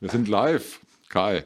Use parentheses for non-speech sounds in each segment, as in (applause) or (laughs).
Wir sind live. Kai.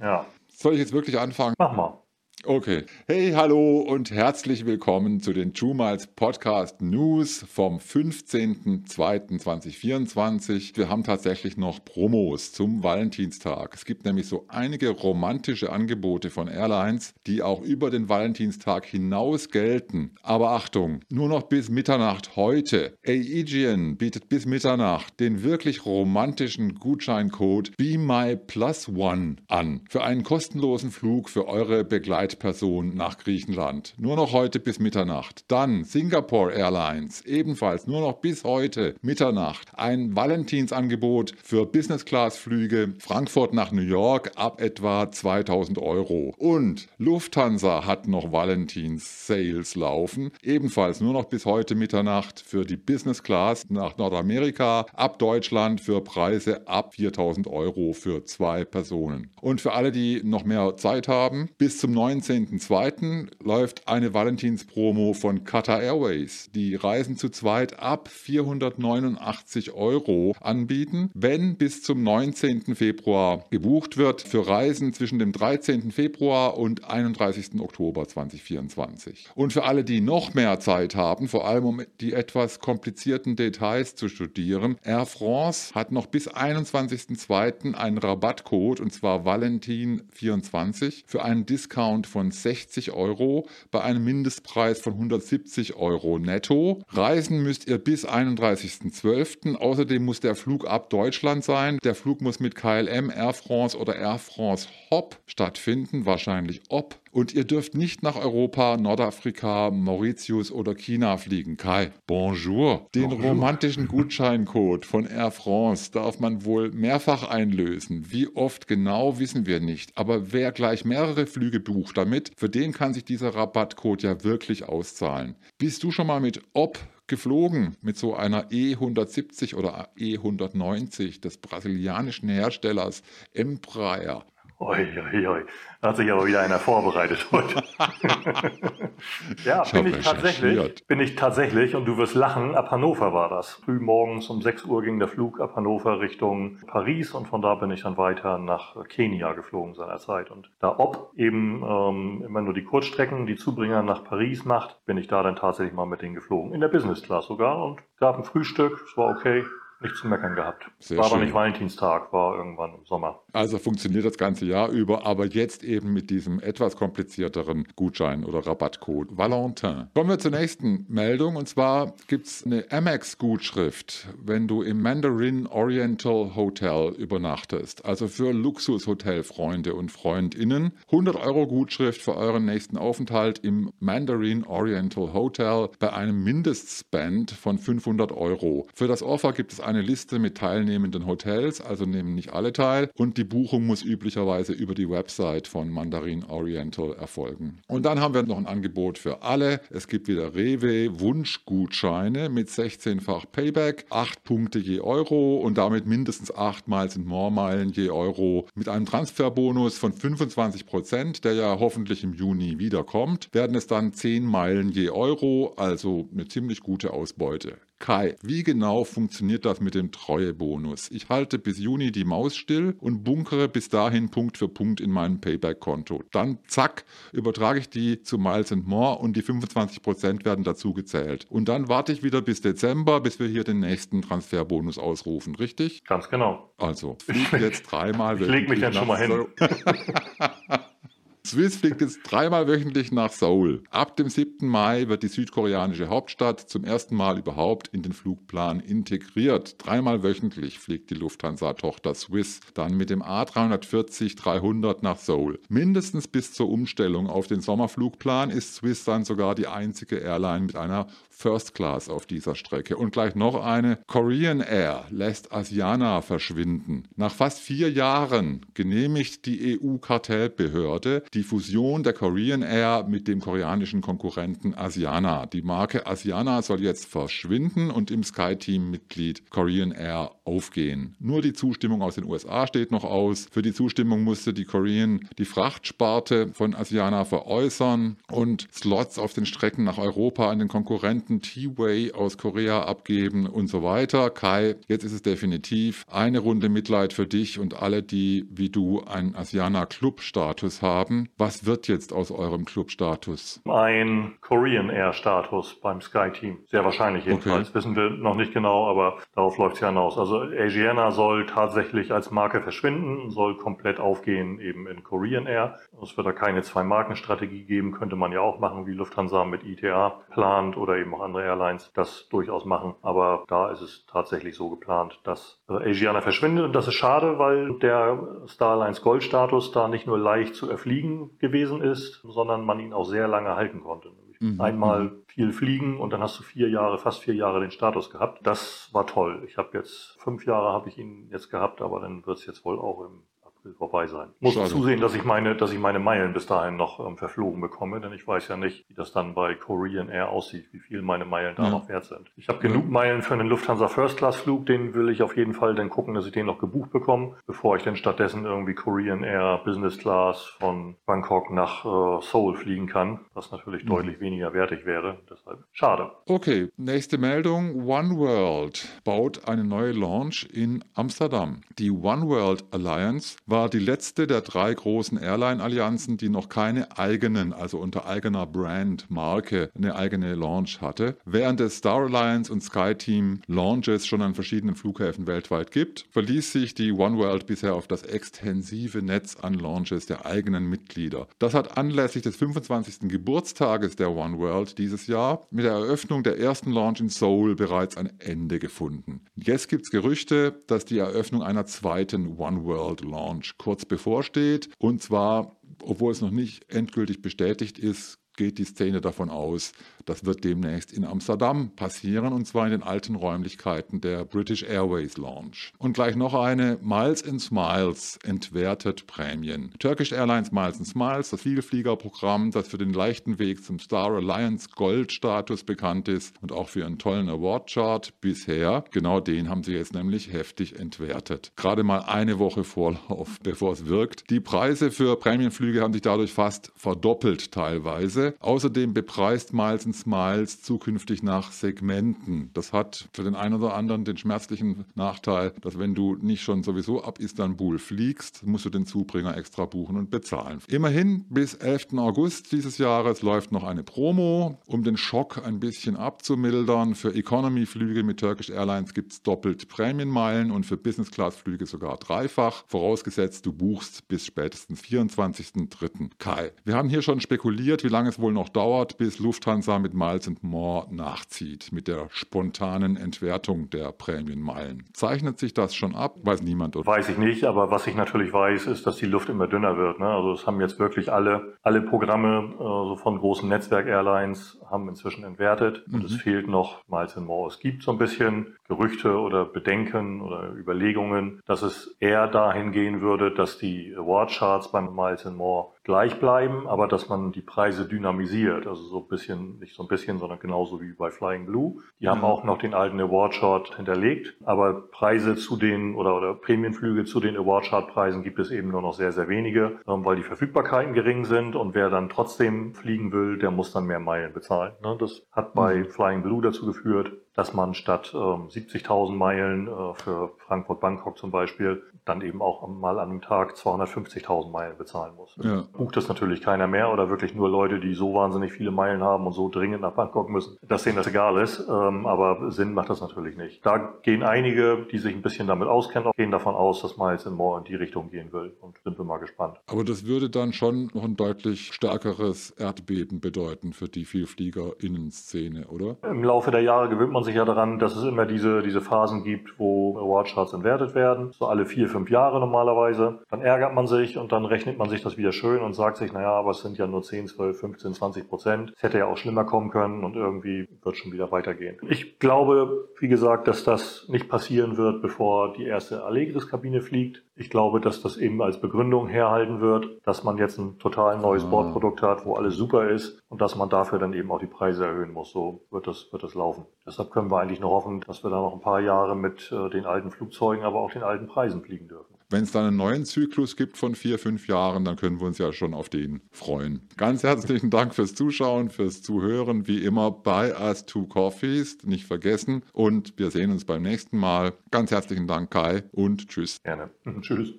Ja. Soll ich jetzt wirklich anfangen? Mach mal. Okay. Hey, hallo und herzlich willkommen zu den Miles Podcast News vom 15.02.2024. Wir haben tatsächlich noch Promos zum Valentinstag. Es gibt nämlich so einige romantische Angebote von Airlines, die auch über den Valentinstag hinaus gelten. Aber Achtung, nur noch bis Mitternacht heute. Aegean bietet bis Mitternacht den wirklich romantischen Gutscheincode Be My Plus One an für einen kostenlosen Flug für eure Begleitung Begleitperson nach Griechenland. Nur noch heute bis Mitternacht. Dann Singapore Airlines, ebenfalls nur noch bis heute Mitternacht. Ein Valentinsangebot für Business-Class-Flüge Frankfurt nach New York ab etwa 2000 Euro. Und Lufthansa hat noch Valentins-Sales laufen, ebenfalls nur noch bis heute Mitternacht für die Business Class nach Nordamerika, ab Deutschland für Preise ab 4000 Euro für zwei Personen. Und für alle, die noch mehr Zeit haben, bis zum 9. 19.02. läuft eine Valentins-Promo von Qatar Airways, die Reisen zu zweit ab 489 Euro anbieten, wenn bis zum 19. Februar gebucht wird für Reisen zwischen dem 13. Februar und 31. Oktober 2024. Und für alle, die noch mehr Zeit haben, vor allem um die etwas komplizierten Details zu studieren, Air France hat noch bis 21.02. einen Rabattcode und zwar Valentin24 für einen Discount von 60 Euro bei einem Mindestpreis von 170 Euro netto. Reisen müsst ihr bis 31.12. Außerdem muss der Flug ab Deutschland sein. Der Flug muss mit KLM, Air France oder Air France Hop stattfinden, wahrscheinlich ob und ihr dürft nicht nach Europa, Nordafrika, Mauritius oder China fliegen. Kai, bonjour. Den bonjour. romantischen (laughs) Gutscheincode von Air France darf man wohl mehrfach einlösen. Wie oft genau wissen wir nicht. Aber wer gleich mehrere Flüge bucht damit, für den kann sich dieser Rabattcode ja wirklich auszahlen. Bist du schon mal mit OP geflogen mit so einer E170 oder E190 des brasilianischen Herstellers Embraer. Oi, oi, oi. Da hat sich aber wieder einer vorbereitet heute. (laughs) ja, ich bin ich tatsächlich. Bin ich tatsächlich, und du wirst lachen, ab Hannover war das. Früh morgens um 6 Uhr ging der Flug ab Hannover Richtung Paris und von da bin ich dann weiter nach Kenia geflogen seinerzeit. Und da ob eben ähm, immer nur die Kurzstrecken, die Zubringer nach Paris macht, bin ich da dann tatsächlich mal mit denen geflogen. In der Business Class sogar und gab ein Frühstück, es war okay nichts zu meckern gehabt. Sehr war schön. aber nicht Valentinstag, war irgendwann im Sommer. Also funktioniert das ganze Jahr über, aber jetzt eben mit diesem etwas komplizierteren Gutschein oder Rabattcode Valentin. Kommen wir zur nächsten Meldung und zwar gibt es eine Amex-Gutschrift, wenn du im Mandarin Oriental Hotel übernachtest. Also für Luxushotelfreunde und Freundinnen. 100 Euro Gutschrift für euren nächsten Aufenthalt im Mandarin Oriental Hotel bei einem Mindestspend von 500 Euro. Für das Offer gibt es eine Liste mit teilnehmenden Hotels, also nehmen nicht alle teil. Und die Buchung muss üblicherweise über die Website von Mandarin Oriental erfolgen. Und dann haben wir noch ein Angebot für alle. Es gibt wieder Rewe Wunschgutscheine mit 16-fach Payback, 8 Punkte je Euro und damit mindestens 8 Miles and More Meilen je Euro mit einem Transferbonus von 25 Prozent, der ja hoffentlich im Juni wiederkommt, werden es dann 10 Meilen je Euro, also eine ziemlich gute Ausbeute. Kai, wie genau funktioniert das mit dem Treuebonus? Ich halte bis Juni die Maus still und bunkere bis dahin Punkt für Punkt in meinem Payback-Konto. Dann, zack, übertrage ich die zu Miles More und die 25% werden dazu gezählt. Und dann warte ich wieder bis Dezember, bis wir hier den nächsten Transferbonus ausrufen, richtig? Ganz genau. Also, flieg jetzt dreimal. (laughs) ich leg mich dann schon mal hin. (laughs) Swiss fliegt jetzt dreimal wöchentlich nach Seoul. Ab dem 7. Mai wird die südkoreanische Hauptstadt zum ersten Mal überhaupt in den Flugplan integriert. Dreimal wöchentlich fliegt die Lufthansa-Tochter Swiss dann mit dem A340-300 nach Seoul. Mindestens bis zur Umstellung auf den Sommerflugplan ist Swiss dann sogar die einzige Airline mit einer First Class auf dieser Strecke. Und gleich noch eine. Korean Air lässt Asiana verschwinden. Nach fast vier Jahren genehmigt die EU-Kartellbehörde die Fusion der Korean Air mit dem koreanischen Konkurrenten Asiana. Die Marke Asiana soll jetzt verschwinden und im SkyTeam-Mitglied Korean Air aufgehen. Nur die Zustimmung aus den USA steht noch aus. Für die Zustimmung musste die Korean die Frachtsparte von Asiana veräußern und Slots auf den Strecken nach Europa an den Konkurrenten T-Way aus Korea abgeben und so weiter. Kai, jetzt ist es definitiv eine Runde Mitleid für dich und alle, die wie du einen Asiana Club Status haben. Was wird jetzt aus eurem Club Status? Ein Korean Air Status beim Sky Team. Sehr wahrscheinlich jedenfalls. Okay. Wissen wir noch nicht genau, aber darauf läuft es ja hinaus. Also Asiana soll tatsächlich als Marke verschwinden, soll komplett aufgehen eben in Korean Air. Es wird da keine Zwei-Marken-Strategie geben, könnte man ja auch machen, wie Lufthansa mit ITA plant oder eben auch andere Airlines das durchaus machen. Aber da ist es tatsächlich so geplant, dass Asiana verschwindet und das ist schade, weil der Starlines Gold-Status da nicht nur leicht zu erfliegen gewesen ist, sondern man ihn auch sehr lange halten konnte. Mhm. Einmal viel fliegen und dann hast du vier Jahre, fast vier Jahre den Status gehabt. Das war toll. Ich habe jetzt fünf Jahre habe ich ihn jetzt gehabt, aber dann wird es jetzt wohl auch im will vorbei sein. Muss Schade. zusehen, dass ich meine, dass ich meine Meilen bis dahin noch ähm, verflogen bekomme, denn ich weiß ja nicht, wie das dann bei Korean Air aussieht, wie viel meine Meilen da ja. noch wert sind. Ich habe genug Meilen für einen Lufthansa First Class Flug, den will ich auf jeden Fall dann gucken, dass ich den noch gebucht bekomme, bevor ich dann stattdessen irgendwie Korean Air Business Class von Bangkok nach äh, Seoul fliegen kann, was natürlich mhm. deutlich weniger wertig wäre. Deshalb schade. Okay, nächste Meldung. One World baut eine neue Launch in Amsterdam. Die One World Alliance war die letzte der drei großen Airline-Allianzen, die noch keine eigenen, also unter eigener Brand-Marke, eine eigene Launch hatte. Während es Star Alliance und SkyTeam Launches schon an verschiedenen Flughäfen weltweit gibt, verließ sich die One World bisher auf das extensive Netz an Launches der eigenen Mitglieder. Das hat anlässlich des 25. Geburtstages der One World dieses Jahr mit der Eröffnung der ersten Launch in Seoul bereits ein Ende gefunden. Jetzt gibt es Gerüchte, dass die Eröffnung einer zweiten One World Launch Launch kurz bevorsteht. Und zwar, obwohl es noch nicht endgültig bestätigt ist, geht die Szene davon aus, das wird demnächst in Amsterdam passieren und zwar in den alten Räumlichkeiten der British Airways Lounge. Und gleich noch eine Miles and Smiles entwertet Prämien. Turkish Airlines Miles and Smiles, das Vielfliegerprogramm, das für den leichten Weg zum Star Alliance Gold Status bekannt ist und auch für einen tollen Award Chart bisher. Genau den haben sie jetzt nämlich heftig entwertet. Gerade mal eine Woche Vorlauf, (laughs) bevor es wirkt. Die Preise für Prämienflüge haben sich dadurch fast verdoppelt teilweise. Außerdem bepreist Miles Smiles zukünftig nach Segmenten. Das hat für den einen oder anderen den schmerzlichen Nachteil, dass wenn du nicht schon sowieso ab Istanbul fliegst, musst du den Zubringer extra buchen und bezahlen. Immerhin bis 11. August dieses Jahres läuft noch eine Promo, um den Schock ein bisschen abzumildern. Für Economy-Flüge mit Turkish Airlines gibt es doppelt Prämienmeilen und für Business-Class-Flüge sogar dreifach, vorausgesetzt du buchst bis spätestens 24.03. Kai, wir haben hier schon spekuliert, wie lange es wohl noch dauert, bis Lufthansa mit Miles and More nachzieht, mit der spontanen Entwertung der Prämienmeilen. Zeichnet sich das schon ab? Weiß niemand. Oder? Weiß ich nicht, aber was ich natürlich weiß, ist, dass die Luft immer dünner wird. Ne? Also es haben jetzt wirklich alle, alle Programme äh, so von großen Netzwerk-Airlines haben inzwischen entwertet und mhm. es fehlt noch Miles and More. Es gibt so ein bisschen Gerüchte oder Bedenken oder Überlegungen, dass es eher dahin gehen würde, dass die Award-Charts beim Miles and More gleich bleiben, aber dass man die Preise dynamisiert. Also so ein bisschen, nicht so ein bisschen, sondern genauso wie bei Flying Blue. Die haben mhm. auch noch den alten Award-Chart hinterlegt, aber Preise zu den oder, oder Prämienflüge zu den Award-Chart-Preisen gibt es eben nur noch sehr, sehr wenige, ähm, weil die Verfügbarkeiten gering sind und wer dann trotzdem fliegen will, der muss dann mehr Meilen bezahlen. Ne? Das hat bei mhm. Flying Blue dazu geführt, dass man statt ähm, 70.000 Meilen äh, für Frankfurt-Bangkok zum Beispiel dann eben auch mal an einem Tag 250.000 Meilen bezahlen muss. Ja. Bucht das natürlich keiner mehr oder wirklich nur Leute, die so wahnsinnig viele Meilen haben und so dringend nach Bangkok müssen, dass denen das egal ist. Ähm, aber Sinn macht das natürlich nicht. Da gehen einige, die sich ein bisschen damit auskennen, gehen davon aus, dass Miles in More in die Richtung gehen will und sind wir mal gespannt. Aber das würde dann schon noch ein deutlich stärkeres Erdbeben bedeuten für die Vielflieger-Innenszene, oder? Im Laufe der Jahre gewöhnt man sich ja daran, dass es immer diese, diese Phasen gibt, wo Awardcharts entwertet werden. So alle vier, fünf fünf Jahre normalerweise. Dann ärgert man sich und dann rechnet man sich das wieder schön und sagt sich, naja, aber es sind ja nur 10, 12, 15, 20 Prozent. Es hätte ja auch schlimmer kommen können und irgendwie wird schon wieder weitergehen. Ich glaube, wie gesagt, dass das nicht passieren wird, bevor die erste Allegris-Kabine fliegt. Ich glaube, dass das eben als Begründung herhalten wird, dass man jetzt ein total neues ah. Bordprodukt hat, wo alles super ist und dass man dafür dann eben auch die Preise erhöhen muss. So wird das, wird das laufen. Deshalb können wir eigentlich nur hoffen, dass wir da noch ein paar Jahre mit äh, den alten Flugzeugen, aber auch den alten Preisen fliegen dürfen. Wenn es dann einen neuen Zyklus gibt von vier, fünf Jahren, dann können wir uns ja schon auf den freuen. Ganz herzlichen Dank fürs Zuschauen, fürs Zuhören. Wie immer bei Us Two Coffees, nicht vergessen. Und wir sehen uns beim nächsten Mal. Ganz herzlichen Dank, Kai, und tschüss. Gerne. tschüss.